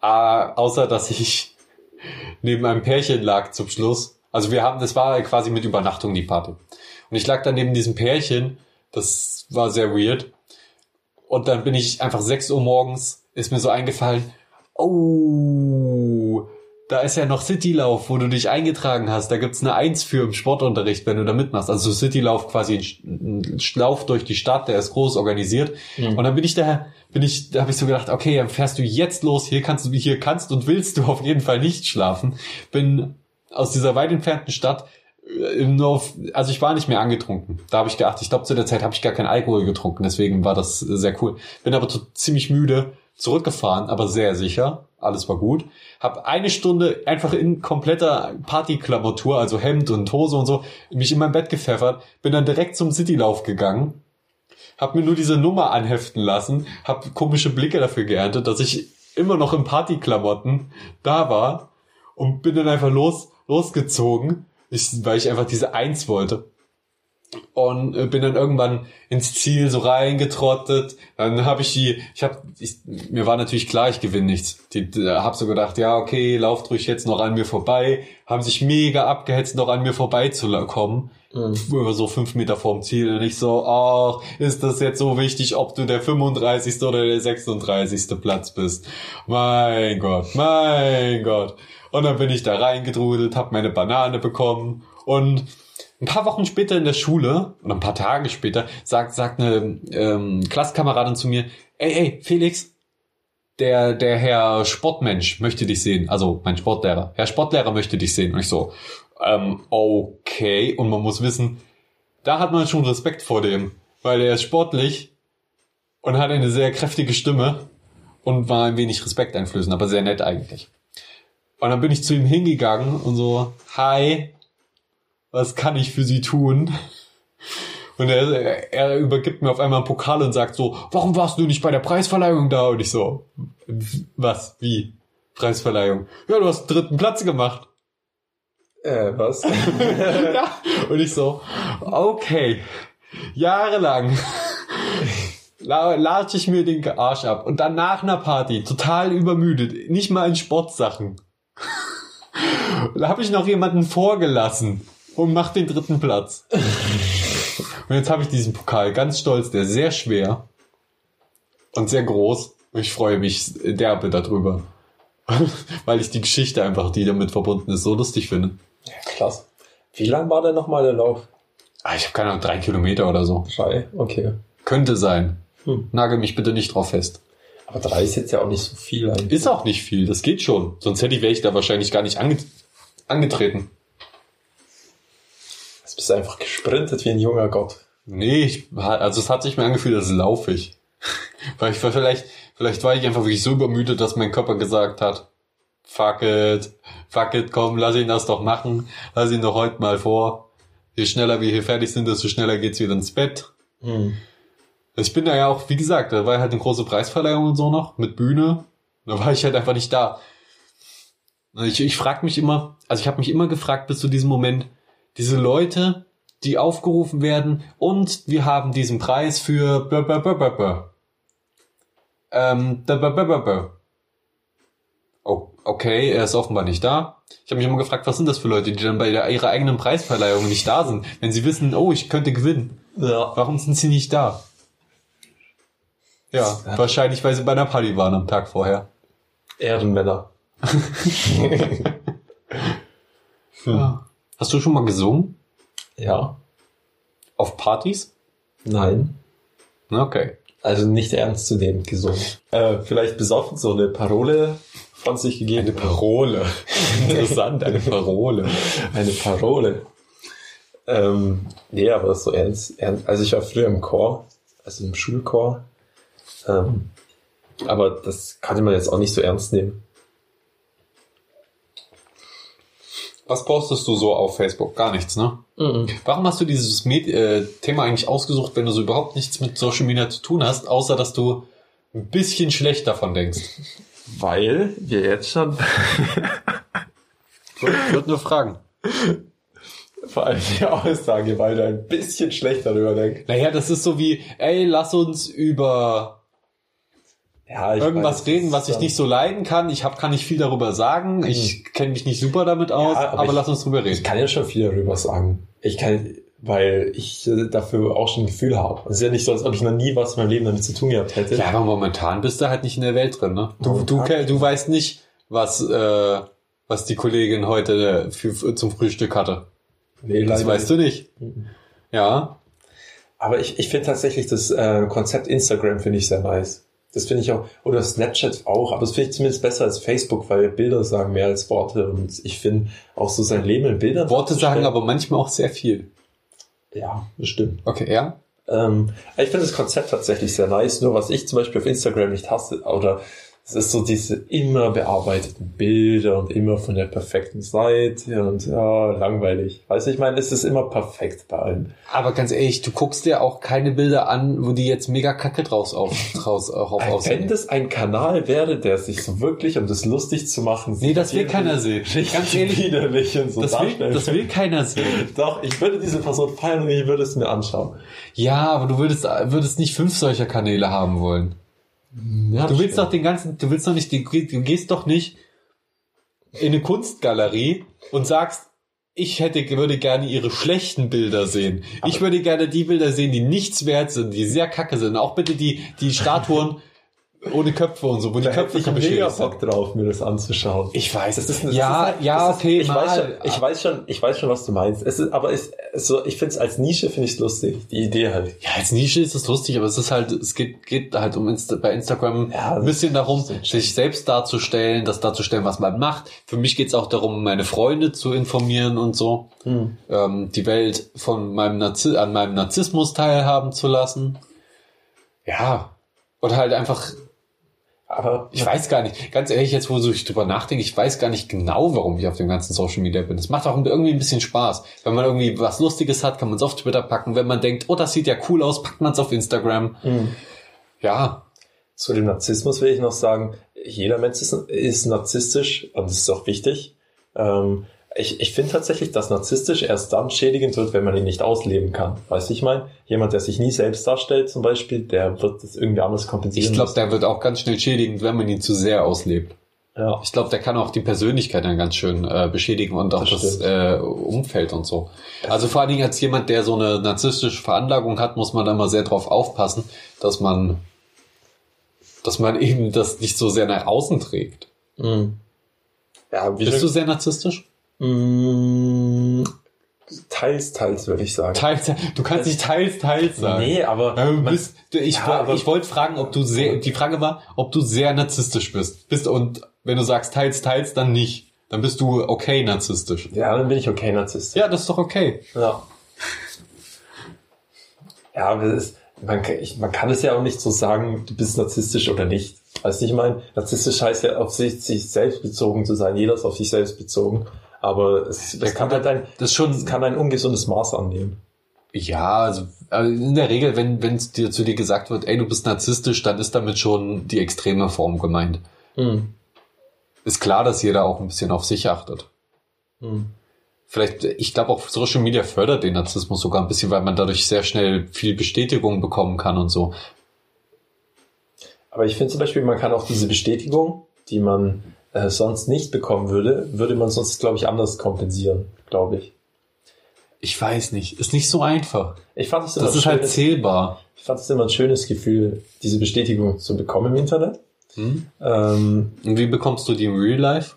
Ah, außer, dass ich (laughs) neben einem Pärchen lag zum Schluss. Also wir haben, das war quasi mit Übernachtung die Party. Und ich lag dann neben diesem Pärchen. Das war sehr weird. Und dann bin ich einfach 6 Uhr morgens, ist mir so eingefallen, oh, da ist ja noch Citylauf, wo du dich eingetragen hast. Da gibt's eine Eins für im Sportunterricht, wenn du da mitmachst. Also Citylauf quasi ein Lauf durch die Stadt, der ist groß organisiert. Mhm. Und dann bin ich da, bin ich, da habe ich so gedacht, okay, dann fährst du jetzt los. Hier kannst du, hier kannst und willst du auf jeden Fall nicht schlafen. Bin aus dieser weit entfernten Stadt nur auf, also ich war nicht mehr angetrunken. Da habe ich gedacht, ich glaube zu der Zeit habe ich gar keinen Alkohol getrunken, deswegen war das äh, sehr cool. Bin aber ziemlich müde zurückgefahren, aber sehr sicher. Alles war gut. Hab eine Stunde einfach in kompletter Partyklamotur, also Hemd und Hose und so, mich in mein Bett gepfeffert. Bin dann direkt zum Citylauf gegangen. Hab mir nur diese Nummer anheften lassen. Hab komische Blicke dafür geerntet, dass ich immer noch in Partyklamotten da war. Und bin dann einfach los, losgezogen. Ich, weil ich einfach diese Eins wollte und äh, bin dann irgendwann ins Ziel so reingetrottet. Dann habe ich die, ich habe, mir war natürlich klar, ich gewinne nichts. Die, die habe so gedacht, ja okay, lauft ruhig jetzt noch an mir vorbei. Haben sich mega abgehetzt, noch an mir vorbeizukommen. Mhm. So fünf Meter vorm Ziel und ich so, ach, ist das jetzt so wichtig, ob du der 35. oder der 36. Platz bist? Mein Gott, mein Gott. Und dann bin ich da reingedrudelt, hab meine Banane bekommen und ein paar Wochen später in der Schule, oder ein paar Tage später, sagt, sagt eine ähm, Klassenkameradin zu mir, ey, ey, Felix, der, der Herr Sportmensch möchte dich sehen. Also mein Sportlehrer. Herr Sportlehrer möchte dich sehen. Und ich so, ähm, okay. Und man muss wissen, da hat man schon Respekt vor dem, weil er ist sportlich und hat eine sehr kräftige Stimme und war ein wenig respekteinflößend, aber sehr nett eigentlich. Und dann bin ich zu ihm hingegangen und so, hi, was kann ich für Sie tun? Und er, er übergibt mir auf einmal einen Pokal und sagt so, warum warst du nicht bei der Preisverleihung da? Und ich so, was, wie? Preisverleihung? Ja, du hast den dritten Platz gemacht. Äh, was? (laughs) ja. Und ich so, okay, jahrelang (laughs) la- latsche ich mir den Arsch ab. Und dann nach einer Party, total übermüdet, nicht mal in Sportsachen. (laughs) Da habe ich noch jemanden vorgelassen und mach den dritten Platz. Und jetzt habe ich diesen Pokal ganz stolz, der ist sehr schwer und sehr groß. Und ich freue mich derbe darüber. Weil ich die Geschichte einfach, die damit verbunden ist, so lustig finde. Ja, krass. Wie lang war denn nochmal der Lauf? Ah, ich habe keine Ahnung, drei Kilometer oder so. Drei? Okay. Könnte sein. Hm. Nagel mich bitte nicht drauf fest. Aber drei ist jetzt ja auch nicht so viel eigentlich. Ist auch nicht viel, das geht schon. Sonst hätte ich, wäre ich da wahrscheinlich gar nicht ange angetreten. Jetzt bist du einfach gesprintet wie ein junger Gott. Nee, ich, also es hat sich mir angefühlt, als laufe ich. (laughs) Weil ich war vielleicht, vielleicht war ich einfach wirklich so übermüdet, dass mein Körper gesagt hat, fuck it, fuck it, komm, lass ihn das doch machen, lass ihn doch heute mal vor. Je schneller wir hier fertig sind, desto schneller geht's wieder ins Bett. Hm. Ich bin da ja auch, wie gesagt, da war halt eine große Preisverleihung und so noch mit Bühne. Da war ich halt einfach nicht da. Ich, ich frage mich immer, also ich habe mich immer gefragt bis zu diesem Moment, diese Leute, die aufgerufen werden und wir haben diesen Preis für. Ähm, Oh, okay, er ist offenbar nicht da. Ich habe mich immer gefragt, was sind das für Leute, die dann bei der, ihrer eigenen Preisverleihung nicht da sind, wenn sie wissen, oh, ich könnte gewinnen. Ja. Warum sind sie nicht da? Ja, wahrscheinlich, weil sie bei einer Party waren am Tag vorher. Ehrenmänner. Ja. (laughs) Hast du schon mal gesungen? Ja. Auf Partys? Nein. Okay. Also nicht ernst zu nehmen gesungen. Äh, vielleicht besoffen so eine Parole von sich gegeben. Parole. (laughs) Interessant, eine Parole. Eine Parole. Ähm, nee, aber das ist so ernst, ernst. Also ich war früher im Chor, also im Schulchor. Ähm, aber das kann man jetzt auch nicht so ernst nehmen. Was postest du so auf Facebook? Gar nichts, ne? Warum hast du dieses Med äh, Thema eigentlich ausgesucht, wenn du so überhaupt nichts mit Social Media zu tun hast, außer dass du ein bisschen schlecht davon denkst. Weil wir jetzt schon (laughs) Ich würde nur fragen. vor allem die Aussage, weil du ein bisschen schlecht darüber denkst. Naja, das ist so wie, ey, lass uns über Ja, ich irgendwas weiß, reden, was ich nicht so leiden kann. Ich hab, kann nicht viel darüber sagen. Ich kenne mich nicht super damit aus, aber aber, ich- lass uns drüber Ich reden. kann ja schon viel darüber sagen. Ich kann, weil ich äh, dafür auch schon ein Gefühl habe. Es ist ja nicht so, als ob ich noch nie was in meinem Leben damit zu tun gehabt hätte. Ja, aber momentan bist du halt nicht in der Welt drin, ne? Du, du, Momentan- du weißt nicht, was, äh, was die Kollegin heute für, für, zum Frühstück hatte. nee, Das weißt du nicht. Mhm. Ja. Aber ich, ich finde tatsächlich das äh, Konzept Instagram finde ich sehr nice. Das finde ich auch, oder Snapchat auch, aber das finde ich zumindest besser als Facebook, weil Bilder sagen mehr als Worte und ich finde auch so sein Leben in Bildern. Worte sagen aber manchmal auch sehr viel. Ja, das stimmt. Okay, ja? Ähm, ich finde das Konzept tatsächlich sehr nice, nur was ich zum Beispiel auf Instagram nicht hasse, oder es ist so diese immer bearbeiteten Bilder und immer von der perfekten Seite und ja, langweilig. Weißt du, ich meine, es ist immer perfekt bei allem. Aber ganz ehrlich, du guckst dir auch keine Bilder an, wo die jetzt mega kacke draus auf, draus auf, auf Wenn aussehen. das ein Kanal wäre, der sich so wirklich, um das lustig zu machen, Nee, das will keiner sehen. Ganz ehrlich, widerlich und so Das will, das will keiner sehen. (laughs) Doch, ich würde diese Person feiern und ich würde es mir anschauen. Ja, aber du würdest, würdest nicht fünf solcher Kanäle haben wollen. Ja, Du willst doch den ganzen, du willst doch nicht, du gehst doch nicht in eine Kunstgalerie und sagst, ich hätte, würde gerne ihre schlechten Bilder sehen. ich würde gerne die Bilder sehen, die nichts wert sind, die sehr kacke sind. Auch bitte die, die Statuen (laughs) ohne Köpfe und so, wo die da hätte Köpfe ich mega beschädigt sind. Bock drauf, mir das anzuschauen. Ich weiß, Das ist, eine- ja, das ist, ja, ist, okay, ich mal. weiß schon, ich weiß schon, ich weiß schon, was du meinst. Es ist, aber es, so, ich finde es als Nische finde ich es lustig, die Idee halt. Ja, als Nische ist es lustig, aber es ist halt, es geht, geht halt um Insta, bei Instagram Ja, ein bisschen darum, sich selbst darzustellen, das darzustellen, was man macht. Für mich geht es auch darum, meine Freunde zu informieren und so, ähm, die Welt von meinem Narzi an meinem Narzissmus teilhaben zu lassen. Ja. Oder halt einfach, Aber ich weiß gar nicht, ganz ehrlich, jetzt wo ich drüber nachdenke, ich weiß gar nicht genau, warum ich auf dem ganzen Social Media bin. Es macht auch irgendwie ein bisschen Spaß. Wenn man irgendwie was Lustiges hat, kann man es auf Twitter packen. Wenn man denkt, oh, das sieht ja cool aus, packt man es auf Instagram. Ja, Zu dem Narzissmus will ich noch sagen, jeder Mensch ist, ist narzisstisch und das ist auch wichtig. Ähm, ich ich finde tatsächlich, dass narzisstisch erst dann schädigend wird, wenn man ihn nicht ausleben kann. Weißt du, ich meine? Jemand, der sich nie selbst darstellt zum Beispiel, der wird das irgendwie anders kompensieren. ich glaube, der wird auch ganz schnell schädigend, wenn man ihn zu sehr auslebt. ja. Ich glaube, der kann auch die Persönlichkeit dann ganz schön äh, beschädigen und auch Das das, äh, Umfeld und so. Also vor allen Dingen als jemand, der so eine narzisstische Veranlagung hat, muss man da mal sehr drauf aufpassen, dass man, dass man eben das nicht so sehr nach außen trägt. Mhm. Ja, wie Bist du sehr narzisstisch? Mm, Teils, teils, würde ich sagen. Teils, du kannst nicht teils, teils sagen. Nee, aber Ja, du man- bist, ich, Ja, ich wollte fragen, ob du sehr, die Frage war, ob du sehr narzisstisch bist. Bist und wenn du sagst teils, teils, dann nicht. Dann bist du okay narzisstisch. ja, dann bin ich okay Narzisst. Ja, das ist doch okay. Ja. Ja, aber ist, man, kann- ich, man kann es ja auch nicht so sagen, du bist narzisstisch oder nicht. Weißt du, ich meine, narzisstisch heißt ja auf sich, sich selbst bezogen zu sein. Jeder ist auf sich selbst bezogen. Aber es, das kann halt ein, Das schon, es kann ein ungesundes Maß annehmen. ja, also in der Regel, wenn wenn es dir zu dir gesagt wird, ey, du bist narzisstisch, dann ist damit schon die extreme Form gemeint. Mhm. Ist klar, dass jeder auch ein bisschen auf sich achtet. Mhm. Vielleicht, ich glaube auch Social Media fördert den Narzissmus sogar ein bisschen, weil man dadurch sehr schnell viel Bestätigung bekommen kann und so. Aber ich finde zum Beispiel, man kann auch diese Bestätigung, die man äh, sonst nicht bekommen würde, würde man sonst, glaube ich, anders kompensieren, glaube ich. Ich weiß nicht, ist nicht so einfach. Ich fand es immer, Das ist halt schönes- zählbar. ich fand es immer ein schönes Gefühl, diese Bestätigung zu bekommen im Internet. Hm? Ähm, Und wie bekommst du die im Real Life?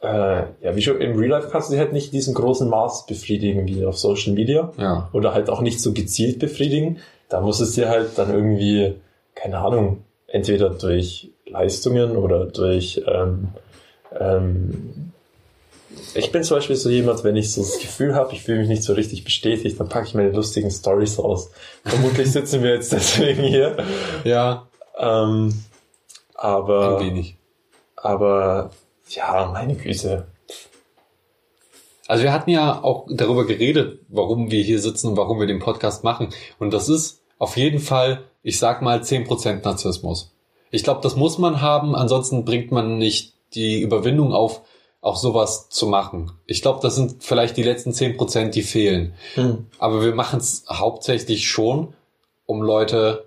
äh, ja, wie schon im Real Life kannst du sie halt nicht in diesem großen Maß befriedigen wie auf Social Media Ja. oder halt auch nicht so gezielt befriedigen. Da muss es dir halt dann irgendwie, keine Ahnung, entweder durch Leistungen oder durch ähm, ähm, ich bin zum Beispiel so jemand, wenn ich so das Gefühl habe, ich fühle mich nicht so richtig bestätigt, dann packe ich meine lustigen Stories raus. Vermutlich sitzen wir jetzt deswegen hier. Ja, Ähm, aber ein wenig. aber ja, meine Güte. Also wir hatten ja auch darüber geredet, warum wir hier sitzen und warum wir den Podcast machen. Und das ist auf jeden Fall, ich sag mal, 10% Narzissmus. Ich glaube, das muss man haben, ansonsten bringt man nicht die Überwindung auf, auch sowas zu machen. Ich glaube, das sind vielleicht die letzten zehn Prozent, die fehlen. Hm. Aber wir machen es hauptsächlich schon, um Leute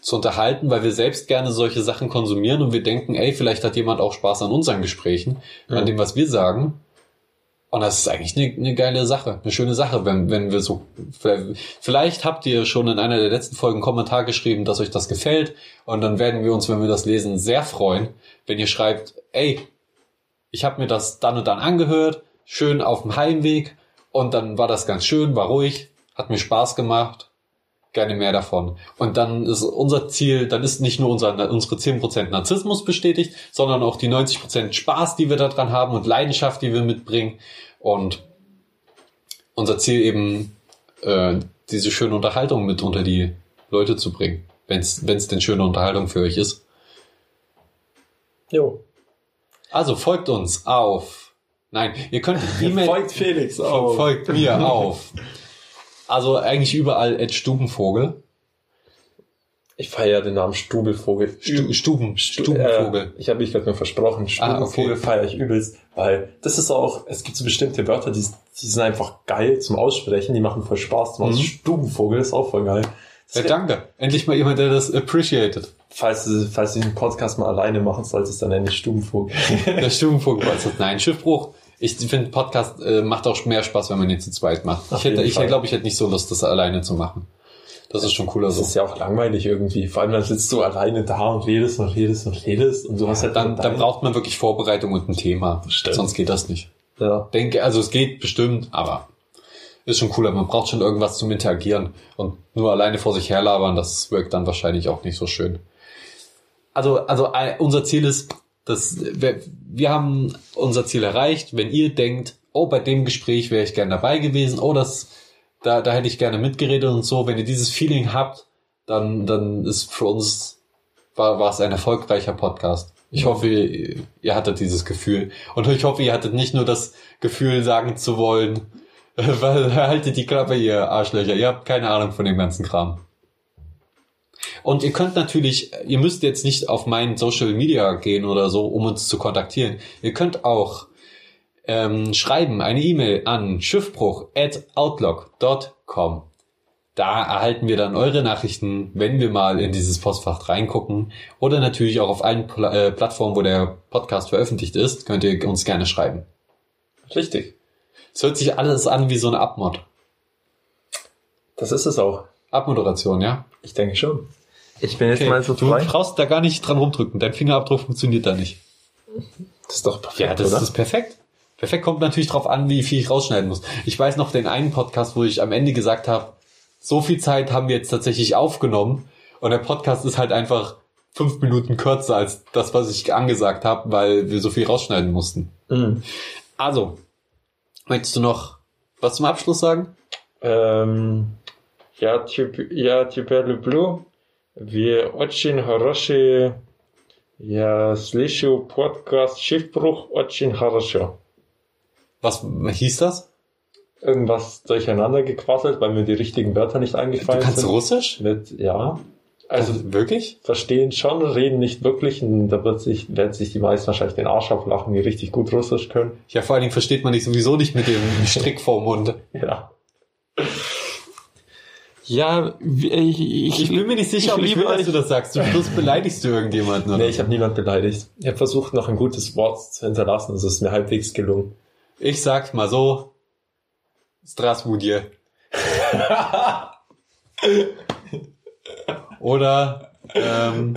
zu unterhalten, weil wir selbst gerne solche Sachen konsumieren und wir denken, ey, vielleicht hat jemand auch Spaß an unseren Gesprächen, Ja. an dem, was wir sagen. Und das ist eigentlich eine, eine geile Sache, eine schöne Sache, wenn, wenn wir so, vielleicht habt ihr schon in einer der letzten Folgen einen Kommentar geschrieben, dass euch das gefällt. Und dann werden wir uns, wenn wir das lesen, sehr freuen, wenn ihr schreibt, ey, ich habe mir das dann und dann angehört, schön auf dem Heimweg und dann war das ganz schön, war ruhig, hat mir Spaß gemacht, gerne mehr davon. Und dann ist unser Ziel, dann ist nicht nur unser, unsere 10% Narzissmus bestätigt, sondern auch die 90% Spaß, die wir daran haben und Leidenschaft, die wir mitbringen. Und unser Ziel eben, äh, diese schöne Unterhaltung mit unter die Leute zu bringen, wenn es denn schöne Unterhaltung für euch ist. Jo. Also folgt uns auf. Nein, ihr könnt (laughs) E-Mail. Folgt Felix auf. Folgt mir (laughs) auf. Also eigentlich überall at Stubenvogel. Ich feiere den Namen Stubelvogel. Stu Stuben, Stubenvogel. Äh, ich habe mich gerade nur versprochen. Stubenvogel Ah, okay. feiere ich übelst, weil das ist auch, es gibt so bestimmte Wörter, die, die sind einfach geil zum Aussprechen, die machen voll Spaß zum Mhm. Stubenvogel ist auch voll geil. Ja, danke. Endlich mal jemand, der das appreciated. Falls du, falls du den Podcast mal alleine machen solltest, dann nenne ich Stubenvogel. Der Stubenvogel war es. (laughs) Nein, Schiffbruch. Ich finde, Podcast äh, macht auch mehr Spaß, wenn man ihn zu zweit macht. Auf ich hätte, ich glaube, ich hätte nicht so Lust, das alleine zu machen. Das ist schon cooler Das so. ist ja auch langweilig irgendwie. Vor allem dann sitzt du alleine da und redest und redest und redest und du hast halt Dann, dann braucht man wirklich Vorbereitung und ein Thema. Stimmt. Sonst geht das nicht. ja. denke, also es geht bestimmt, aber ist schon cooler. Man braucht schon irgendwas zum Interagieren und nur alleine vor sich herlabern, das wirkt dann wahrscheinlich auch nicht so schön. Also, also äh, unser Ziel ist, dass wir, haben unser Ziel erreicht. Wenn ihr denkt, oh, bei dem Gespräch wäre ich gern dabei gewesen, oh, das, da, da hätte ich gerne mitgeredet und so, wenn ihr dieses Feeling habt, dann, dann ist für uns war, war es ein erfolgreicher Podcast. Ich hoffe, ihr, ihr hattet dieses Gefühl. Und ich hoffe, ihr hattet nicht nur das Gefühl, sagen zu wollen, (laughs) weil haltet die Klappe, ihr Arschlöcher. Ihr habt keine Ahnung von dem ganzen Kram. Und ihr könnt natürlich, ihr müsst jetzt nicht auf meinen Social Media gehen oder so, um uns zu kontaktieren. Ihr könnt auch ähm, schreiben, eine E-Mail an schiffbruch at outlook.com. Da erhalten wir dann eure Nachrichten, wenn wir mal in dieses Postfach reingucken. Oder natürlich auch auf allen Pla äh, Plattformen, wo der Podcast veröffentlicht ist, könnt ihr uns gerne schreiben. Richtig. Es hört sich alles an wie so eine Abmod. Das ist es auch. Abmoderation, ja? Ich denke schon. Ich bin jetzt Okay. mal so du frei. brauchst da gar nicht dran rumdrücken. Dein Fingerabdruck funktioniert da nicht. Das ist doch perfekt, Ja, das oder? ist perfekt. Perfekt kommt natürlich drauf an, wie viel ich rausschneiden muss. Ich weiß noch den einen Podcast, wo ich am Ende gesagt habe, so viel Zeit haben wir jetzt tatsächlich aufgenommen und der Podcast ist halt einfach fünf Minuten kürzer als das, was ich angesagt habe, weil wir so viel rausschneiden mussten. Mhm. Also, möchtest du noch was zum Abschluss sagen? Эм, я, теб- я тебя люблю. Вы очень хорошие. Я слышу подкаст Schiffbruch очень хорошо. Was hieß das? Irgendwas durcheinander gequasselt, weil mir die richtigen Wörter nicht Du eingefallen kannst sind. Russisch? Mit, ja. Also Also wirklich? verstehen schon, reden nicht wirklich. Und da wird sich, werden sich die meisten wahrscheinlich den Arsch auflachen, die richtig gut Russisch können. Ja, vor allen Dingen versteht man dich sowieso nicht mit dem (laughs) Strick vorm Mund. Ja. Ja, ich, Ich bin mir nicht sicher, ob ich will, dass du das sagst. Zum Schluss beleidigst du irgendjemanden. Oder? Nee, ich habe niemand beleidigt. Ich habe versucht, noch ein gutes Wort zu hinterlassen. Es ist mir halbwegs gelungen. Ich sag's mal so. Strasbourg. (laughs) Oder ähm,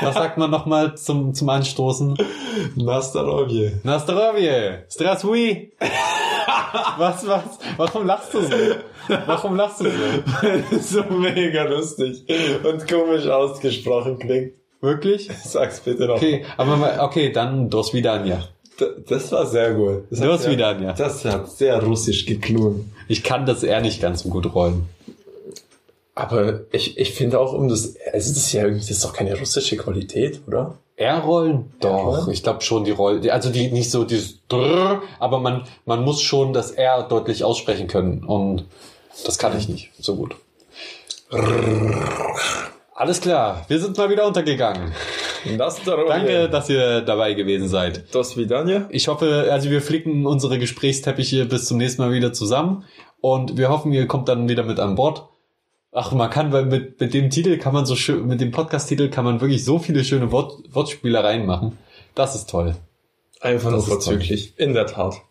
was sagt man nochmal zum, zum Anstoßen? Nastarovje. Nastarovje! Strasbourg! Was, was? Warum lachst du so? Warum lachst du so? so mega lustig und komisch ausgesprochen klingt. Wirklich? Sag's bitte noch. Okay, aber okay, dann dos vidania. Das war sehr gut. Das sehr- wieder, ja. Das hat sehr russisch geklungen. Ich kann das eher nicht ganz so gut rollen. Aber ich, ich finde auch um das, also das ist ja irgendwie, das ist doch keine russische Qualität, oder? R-Rollen? Doch, ich glaube schon die Rollen. Also die nicht so dieses Drrr, aber man, man muss schon das R deutlich aussprechen können. Und das kann ich mhm. nicht so gut. Alles klar, wir sind mal wieder untergegangen. Das Danke, dass ihr dabei gewesen seid. Das wie Daniel. Ich hoffe, also wir flicken unsere Gesprächsteppiche bis zum nächsten Mal wieder zusammen und wir hoffen, ihr kommt dann wieder mit an Bord. Ach, man kann, weil mit, mit dem Titel kann man so schön, mit dem Podcast-Titel kann man wirklich so viele schöne Wort, Wortspielereien machen. Das ist toll. Einfach nur vorzüglich. In der Tat.